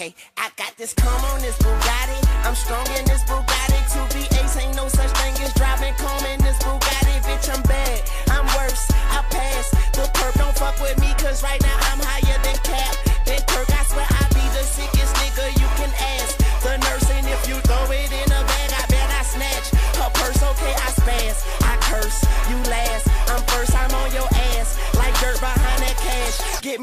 okay. I got this come on this Bugatti. I'm strong in this Bugatti. 2B8s ain't no such thing as driving Come in this Bugatti. Bitch, I'm bad. I'm worse. I pass. The perp don't fuck with me, cause right now.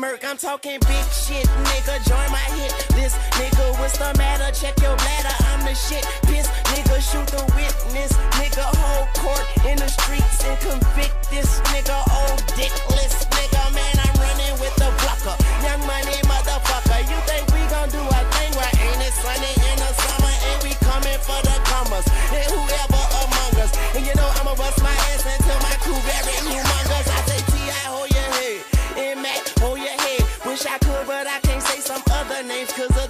get. I'm talking big shit, nigga. Join my hit. This nigga, what's the matter? Check your bladder. I'm the shit. Piss, nigga, shoot the witness. Nigga, whole court in the streets and convict this nigga. Old dickless nigga, man. I'm running with the blocker. Young money, motherfucker. You think we gon' do a thing? Why right? ain't it sunny in the summer? And we coming for the commas, And whoever among us. And you know, I'ma bust my ass until my crew very humongous. I could, but I can't say some other names cause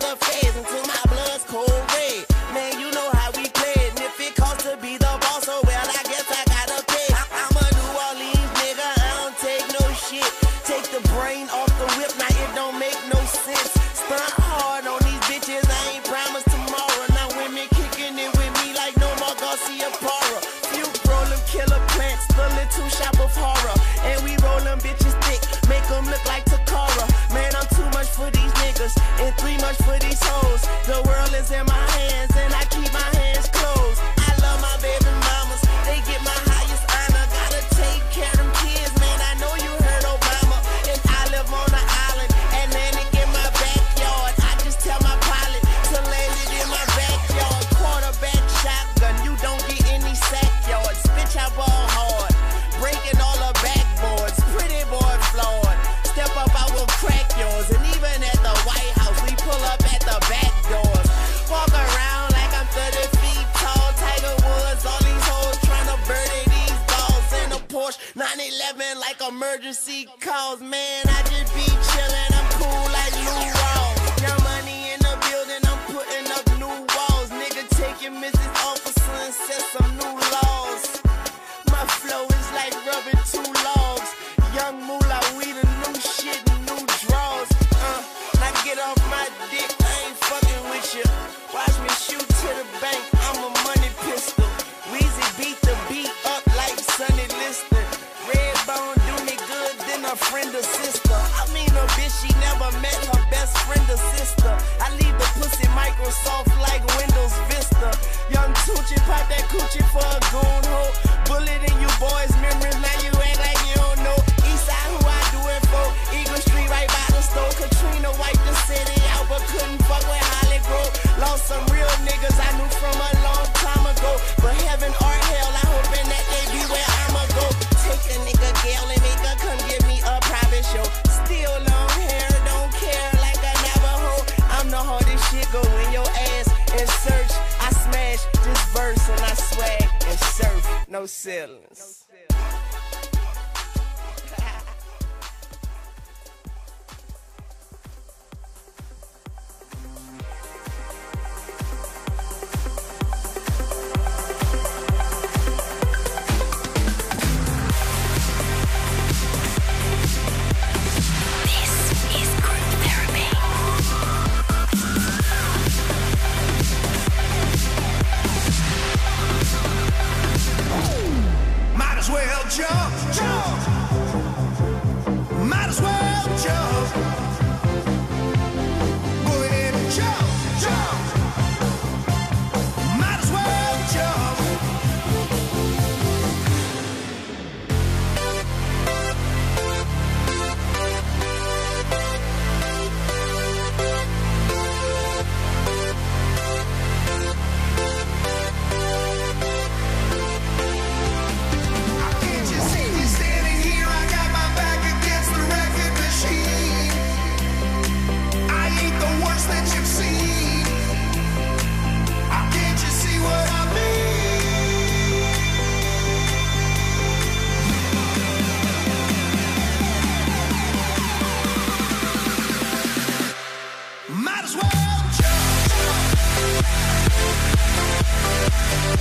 smash this verse and I swag and surf, no ceilings.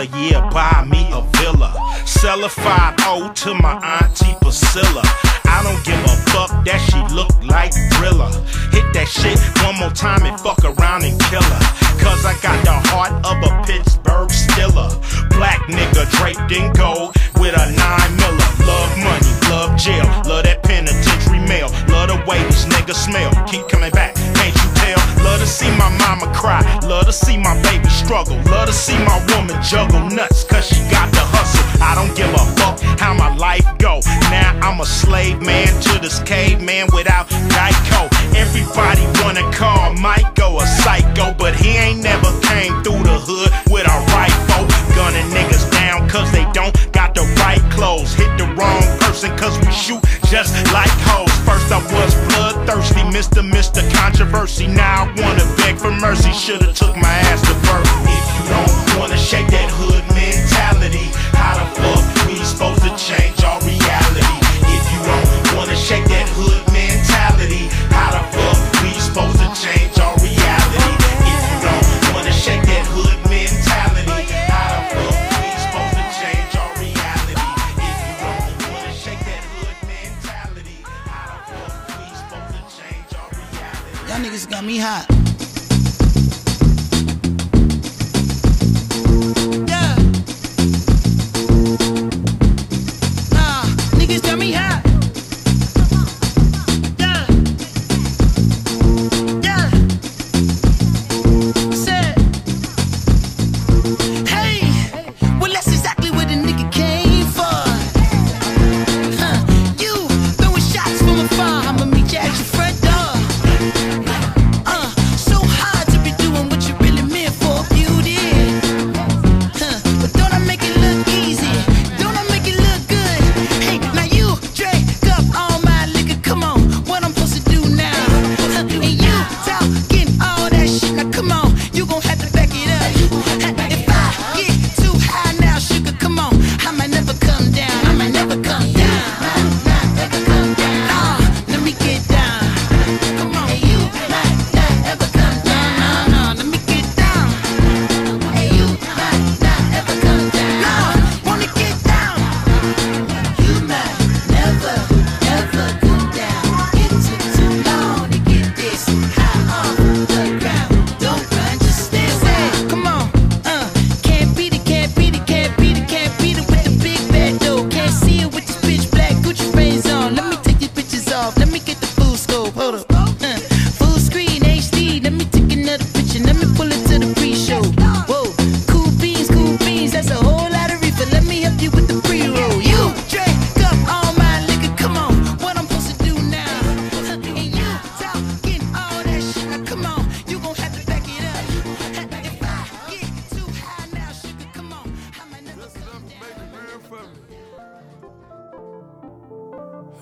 Skrilla, yeah, buy me a villa. Sell a 5 to my auntie Priscilla. I don't give a fuck that she look like Thriller. Hit that shit one more time and fuck around and kill her. Cause I got the heart of a Pittsburgh Stiller. Black nigga draped in gold with a 9 miller. Love money, love jail, love that penitentiary mail. Love the way these niggas smell. Keep coming back, see my mama cry, love to see my baby struggle. Love to see my woman juggle nuts, cause she got the hustle. I don't give a fuck how my life go. Now I'm a slave man to this caveman without Geico. Everybody wanna call go a psycho, but he ain't never came through the hood with a rifle. Gunning niggas down cause they don't got the right clothes. Hit the wrong person cause we shoot just like hoes. I was bloodthirsty, Mr. Mr. Controversy. Now I wanna beg for mercy. Should've took my ass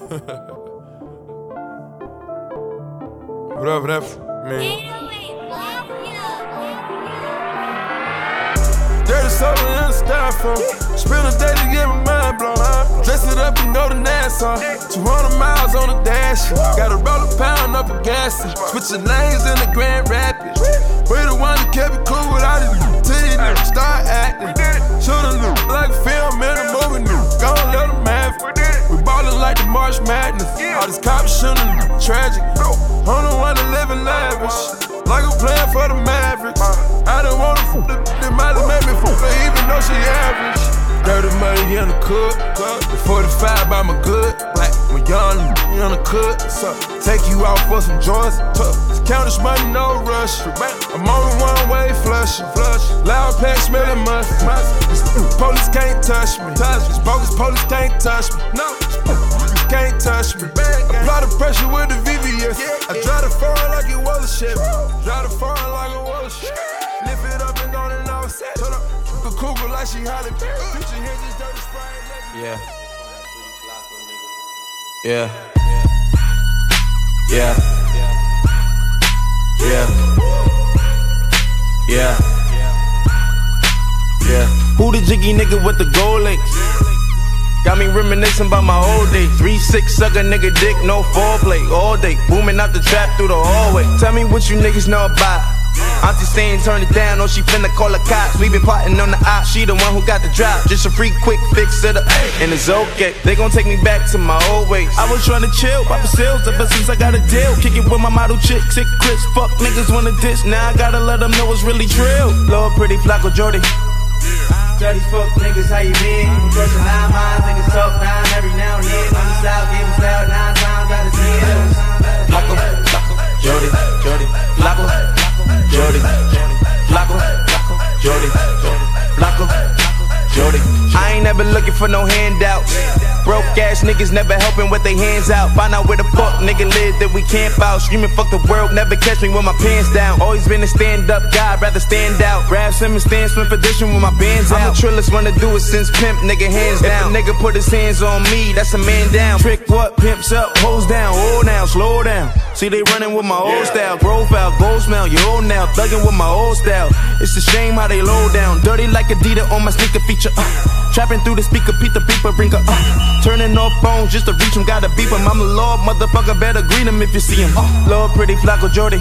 Whatever that f- mean. Dirty soda in the styrofoam. Spend a day to get my mind blown. Dress it up and go to Nassau. 200 miles on the dash. Got a roll a pound up a gas. Switching lanes in the Grand Rapids. We the one that kept it cool without it. Till you start acting. Should've looked like a film in a movie. Gonna let them. We ballin' like the March Madness. All these cops shooting tragic. I'm the one in lavish. Like I'm playing for the Mavericks. I don't wanna f the that might have made me f her even though she average. In the cook. The 45 by my good. Black, my young in the cook. So take you out for some joints. Count this money, no rush. I'm on the one way flush. flush. Loud pack smelling must. Police can't touch me. These bogus police can't touch me. No. Can't touch me. Apply the pressure with the VVS. I drive the foreign like it was a Chevy. Drive the foreign like it was a Chevy. Lift it up and go. Turn up the cougar like she Holly Berry. Future hinges, dirty spray. Yeah. Yeah. Yeah. Yeah. Yeah. Yeah. Who the jiggy nigga with the gold links? Got me reminiscing about my old days. Three six sucker nigga dick, no foreplay all day. Booming out the trap through the hallway. Tell me what you niggas know about. Auntie saying turn it down, oh she finna call the cops. We been plotting on the op, she the one who got the drop. Just a free quick fix it up, and it's okay. They gon' take me back to my old ways. I was trying to chill, pop the sales ever since I got a deal. Kick it with my model chick, sick Chris. Fuck niggas wanna diss, now I gotta let them know it's really drill. Lord pretty Flacco Jordy. Dirty fuck niggas, how you been? Crushing nine minds, niggas talk nine every now and then. On the south, giving style nine times out of ten. Flacco, Jordy, Jordy, Flacco, Jordy, Flacco, Jordy, Flacco, Jordy. I ain't never looking for no handouts. Broke ass niggas never helping with their hands out. Find out where the fuck nigga live that we camp out. Screaming fuck the world, never catch me with my pants down. Always been a stand up guy, rather stand out. Rap Simmons, stand Smith edition with my bands out. I'm the trillest one to do it since pimp, nigga hands down. If a nigga put his hands on me, that's a man down. Trick what? Pimps up, hoes down, hold down, slow down. See they running with my old style, profile, gold smell, you old now, thugging with my old style. It's a shame how they low down, dirty like Adidas on my sneaker feature. Uh. Trapping through the speaker, Pete the beeper, bring her uh. Turning off phones just to reach him, gotta beep him. I'm a lord, motherfucker, better greet him if you see him. Uh. Lord, pretty Flacco Jordy.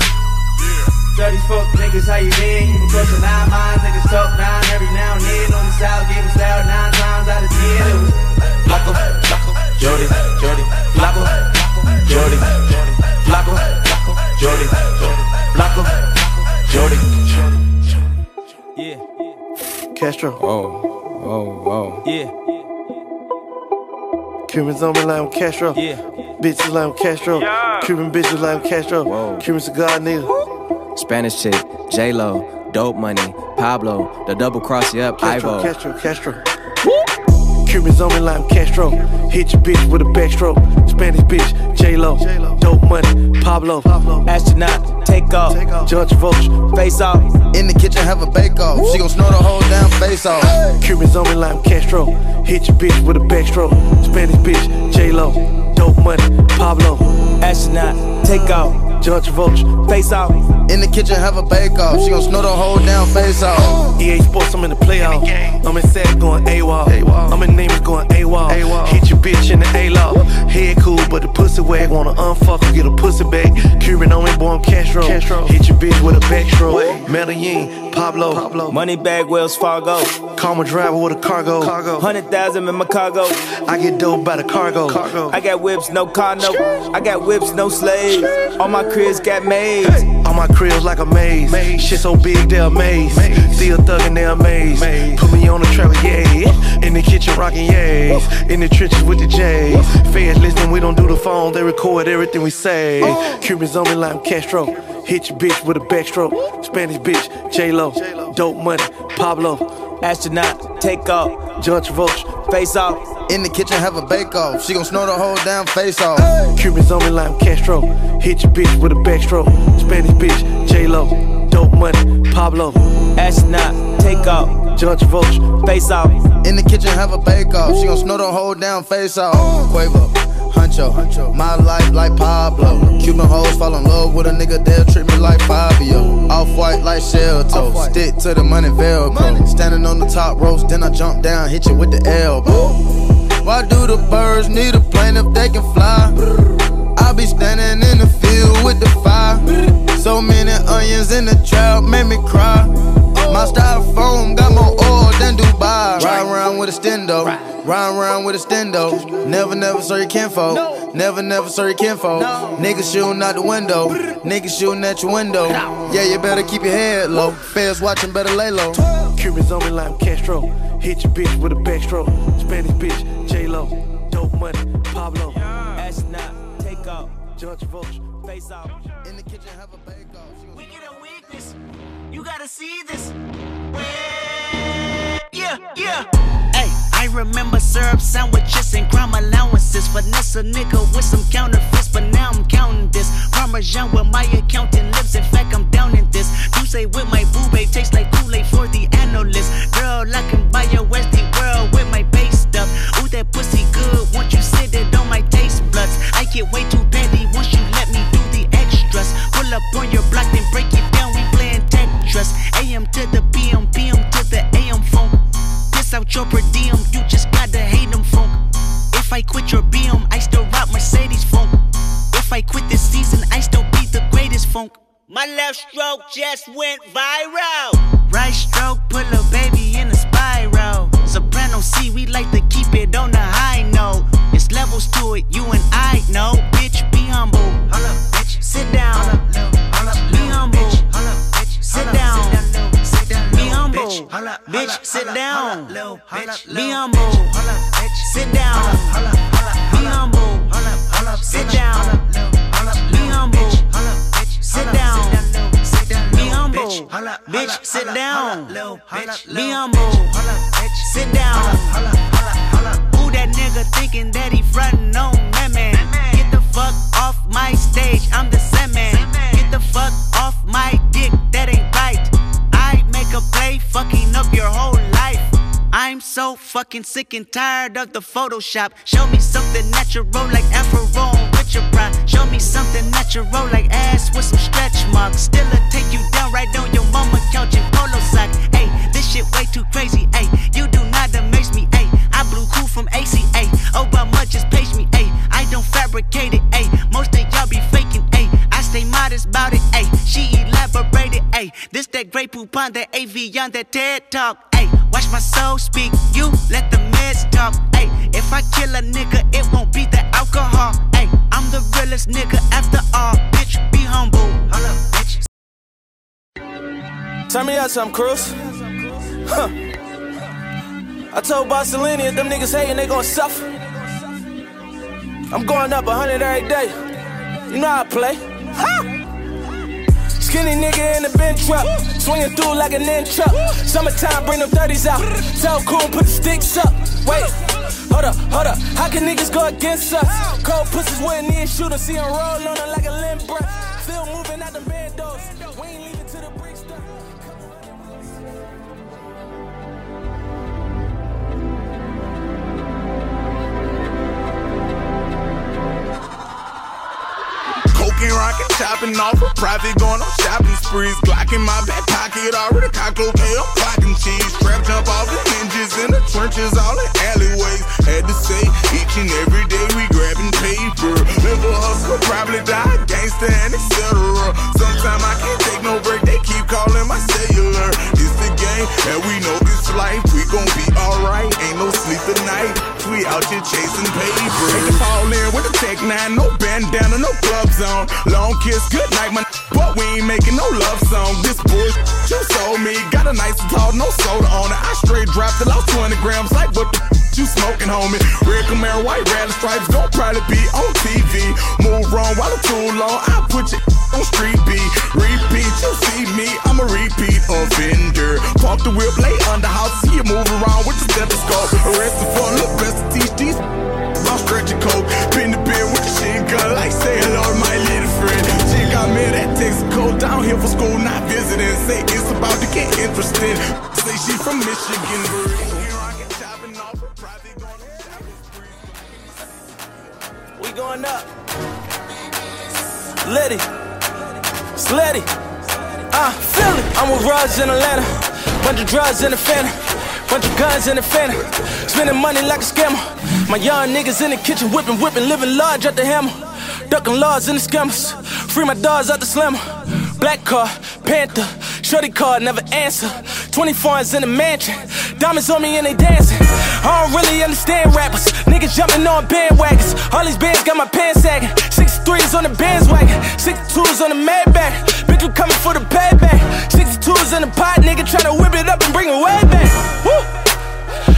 Dirty fuck niggas, how you been? You been crushing nine minds, niggas talk nine every now and then. On the south, giving style nine times out of ten. It was Flacco, Flacco, Jordy, Jordy, Flacco, Flacco, Jordy, Jordy, Blacko, Flacco, Jordy, Flacco, Jordy. Yeah. Castro. Whoa, whoa, whoa. Yeah, Cubans on me like I'm Castro. yeah. Bitches like I'm Castro. Cuban bitches like I'm Castro. Whoa. Cuban cigar nigga. Spanish chick, J Lo, Dope Money, Pablo, the double cross you up, Castro, Ivo. Castro, Castro. Cubans on me like I'm Castro. Hit your bitch with a backstroke. Spanish bitch, J Lo. Dope money, Pablo. Astronaut, take off, Judge Vulture. face off. In the kitchen, have a bake off. She gon' snort the whole damn face off. Cubans on me like I'm Castro. Hit your bitch with a backstroke. Spanish bitch, J Lo. Dope money, Pablo. Astronaut, take off, Judge Vulture. face off. In the kitchen, have a bake off. She gon' snort the whole damn face off. EA Sports, I'm in the playoff. I'm in SAC going AWOL. I'm in Neighbors going AWOL. Hit your bitch in the A-Law. Head cool, but the pussy wag. Wanna unfuck her, get a pussy back. Cuban on me, boy, I'm Castro. Hit your bitch with a backstroke. Medellin, Pablo. Money bag, Wells Fargo. Call my driver with a cargo. Hundred thousand in my cargo. I get dope by the cargo. I got whips, no car, no. I got whips, no slaves. All my cribs got maids. All my cribs like a maze. Shit so big, they're amazed. Still thuggin', they're amazed. Put me on the trailer, yeah. In the kitchen, rockin' yays. In the trenches with the J's. Feds listen, we don't do the phone. They record everything we say. Cubans on me like I'm Castro. Hit your bitch with a backstroke. Spanish bitch, J Lo. Dope money, Pablo. Astronaut, take off, Judge Vulture. face off. In the kitchen, have a bake off. She gon' snort the whole damn face off. Cubans on me like I'm Castro. Hit your bitch with a backstroke. Spanish bitch, J Lo. Dope money, Pablo. Astronaut, take off, Judge Vulture. face off. In the kitchen, have a bake off. She gon' snort the whole damn face off. Quavo, Huncho, my life like Pablo. Cuban hoes fall in love with a nigga, they'll treat me like Fabio. Off white like shell toe, stick to the money Velcro. Standing on the top ropes, then I jump down, hit you with the elbow. Why do the birds need a plane if they can fly? I be standing in the field with the fire. So many onions in the trap made me cry. My styrofoam got more oil than Dubai. Ride around with a stendo. Ride around with a stendo. Never, never saw your kinfolk. Never, never saw your kinfolk. Niggas shooting out the window. Niggas shooting at your window. Yeah, you better keep your head low. Feds watching, better lay low. Cubans on me like Castro. Hit your bitch with a backstroke. Spanish bitch, J Lo. Dope money, Pablo. Astronaut, take off, Judge Vulture. face off. In the kitchen, have a bake off. She We get a weakness. You gotta see this. Yeah, yeah. Hey, I remember syrup sandwiches and crime allowances. Finesse a nigga with some counterfeits, but now I'm sit down. Be humble. Sit down. Be humble. Sit down. Be humble. Sit down. Be humble. Bitch, sit down. Be humble. Sit down. Who that nigga thinking that he frontin' on that man? Get the fuck off my stage, I'm the same man. Get the fuck off my dick, that ain't right. Make a play, fucking up your whole life. I'm so fucking sick and tired of the Photoshop. Show me something natural like Afro with your pride. Show me something natural like ass with some on that AV on that TED talk. Hey, watch my soul speak. You let the meds talk. Hey, if I kill a nigga, it won't be the alcohol. Hey, I'm the realest nigga after all. Bitch, be humble. Holla, bitch. Turn me out some Cruz. Huh. I told Barcelona if them niggas hating, they gon' suffer. I'm going up a hundred every day. You know I play. Ha! Skinny nigga in the bench truck, swinging through like inch truck. Summertime, bring them 30s out. Tell cool, put the sticks up. Wait, hold up, hold up. How can niggas go against us? Cold pussies wouldn't need shooter, see him roll on like a limb. Cocaine rocket chopping off a profit going on shopping sprees. Glock in my back pocket, already cock okay, I'm clocking cheese. Trap jump off the hinges in the trenches, all in alleyways. Had to say, each and every day we grabbing paper. Live a hustle, probably die, gangster and etc. Sometimes I can't take no break, they keep calling my cellular. It's the game, and we know this life, we gon' be alright. Ain't no sleep tonight, we out here chasing paper. Take the fall in with the tech nine, no bandana, no gloves on. Long kiss, good night, my but we ain't making no love song. This bullshit you sold me, got a nice tall, no soda on it. I straight dropped it, lost 20 grams, like what the you smoking, homie? Red Camaro, white rally stripes, gon' probably be on TV. Move wrong while the too long, I put you on street B. Repeat, you see me, I'm a repeat offender. Park the whip, lay under house, see you move around with the stethoscope. Arrested for look, best teach these. I'm stretching coke, pin the beer gun, like say hello to my little friend. She got me that Texaco, down here for school, not visiting. Say it's about to get interesting. Say she from Michigan. I. We going up. Liddy. Slitty. Uh, feel it. I'm with Rods in Atlanta. Bunch of drugs in the Phantom. Bunch of guns in the Phantom. Spending money like a scammer. My young niggas in the kitchen whipping, whipping, living large at the hammer. Ducking laws in the scammers. Free my dogs out the slammer. Black car, Panther. Shorty car, never answer. 24s in the mansion. Diamonds on me and they dancing. I don't really understand rappers. Niggas jumping on bandwagons. All these bands got my pants sagging. 63s on the bandwagon. 62s on the Maybach. Bitch, you coming for the payback. 62s in the pot, nigga tryna whip it up and bring it way!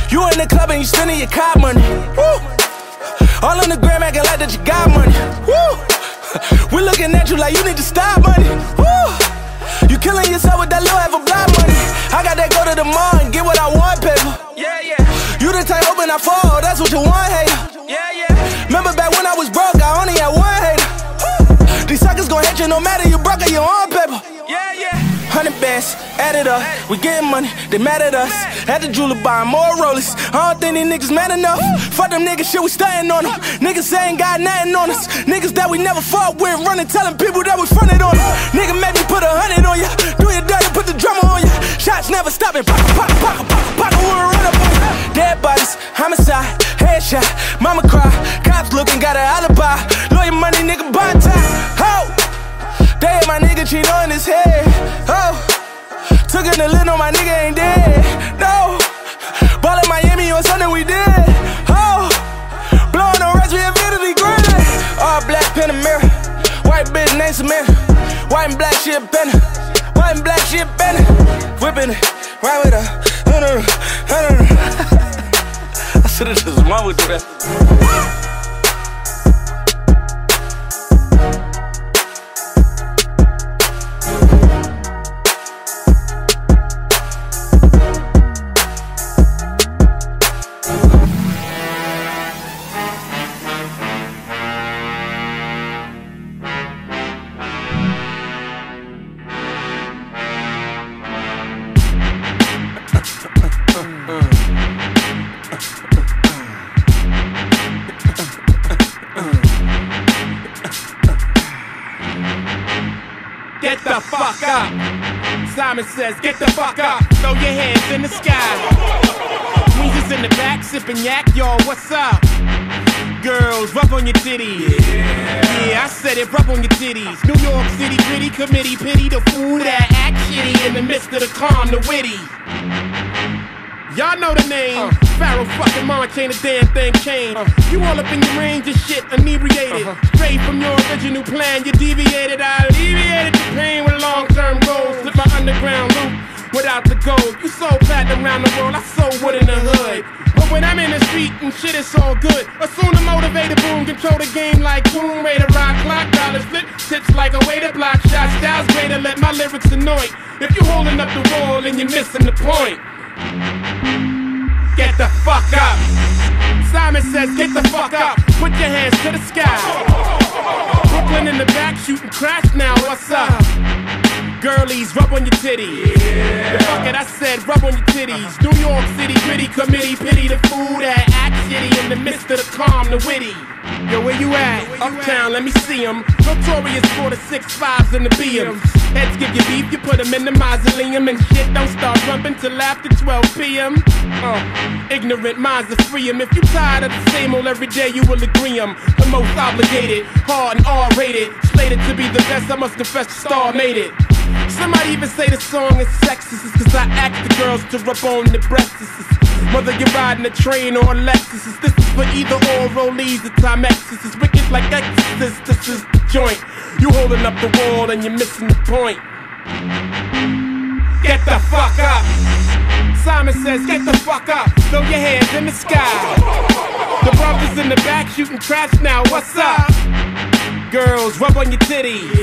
You in the club and you spending your car money. Woo! All on the gram acting like that you got money. Woo! We looking at you like you need to stop money. Woo! You killing yourself with that little half of blood money. I got that go to the mall and get what I want, paper. Yeah, yeah. You the type open I fall, that's what you want, hater. Yeah, yeah. Remember back when I was broke, I only had one hater. Woo! These suckers gon' hate you no matter you broke or you on paper. Hundred bands, add it up. We getting money, they mad at us. At the jeweler buying more rollers. I don't think these niggas mad enough. Fuck them niggas, shit, we staying on them. Niggas ain't got nothing on us. Niggas that we never fought with, running, telling people that we fronted on them. Nigga made me put a hundred on ya. Do your dirty, put the drummer on ya. Shots never stopping. Pop, pop, pop, pop, pop, we run up on ya. Dead bodies, homicide, headshot. Mama cry, cops looking, got an alibi. Lawyer money, nigga, bond time. Ho! They my nigga cheat on his head. Took it to lit on my nigga ain't dead. No, ball in Miami on Sunday we did. Oh, blowing on Reggie Infinity Grand. All black Panamera, white bitch named Samantha. White and black shit Benny, white and black shit Benny. Whipping it, right with her. No, no. I should've just won with that. Says, get the fuck up. Throw your hands in the sky. Weezer's in the back, sipping yak, y'all, what's up? Girls, rub on your titties. Yeah. I said it, rub on your titties. New York City gritty committee, pity the fool that act shitty in the midst of the calm, the witty. Y'all know the name. Pharaoh fucking March ain't a damn thing changed. You all up in your range of shit, inebriated. Uh-huh. Straight from your original plan, you deviated. I alleviated the pain with long term goals. Slip my underground loop without the gold. You sold platinum around the world, I sold wood in the hood. But when I'm in the street and shit, it's all good. Assume the motivated boom, control the game like boom, way to rock, clock, dollars flip, tips like a way to block shots. Styles greater, let my lyrics annoy. If you holding up the wall and you're missing the point. Get the fuck up. Simon says, get the fuck up. Put your hands to the sky. Brooklyn in the back shooting crash now. What's up? Girlies, rub on your titties. Yeah. Fuck it, I said rub on your titties. New York City gritty committee, pity the food that act shitty in the midst of the calm, the witty. Yo, where you at? Uptown, let me see 'em. Notorious for the six fives and the BMs. Heads give you beef, you put 'em in the mausoleum. And shit don't start rumping till after 12 p.m. Uh, ignorant minds are free. If you tired of the same old every day, you will agree 'em. The most obligated, hard and R rated. Slated to be the best, I must confess the star made it. Somebody even say the song is sexist cause I ask the girls to rub on the breasts. Whether you're riding a train or a Lexus, this is for either or rollies or Timex. This is wicked like Exorcist, this is the joint. You holding up the wall and you're missing the point. Get the fuck up. Simon says, get the fuck up. Throw your hands in the sky. The brothers in the back shooting trash now. What's up? Girls, rub on your titties.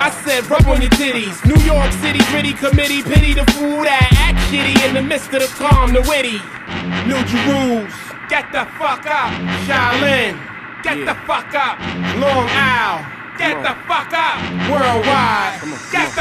I said, rub on your titties. New York City gritty committee, pity the fool that act shitty in the midst of the calm, the witty. New Jerusalem, get the fuck up. Shaolin, get the fuck up. Long Isle, get the fuck up. Worldwide, get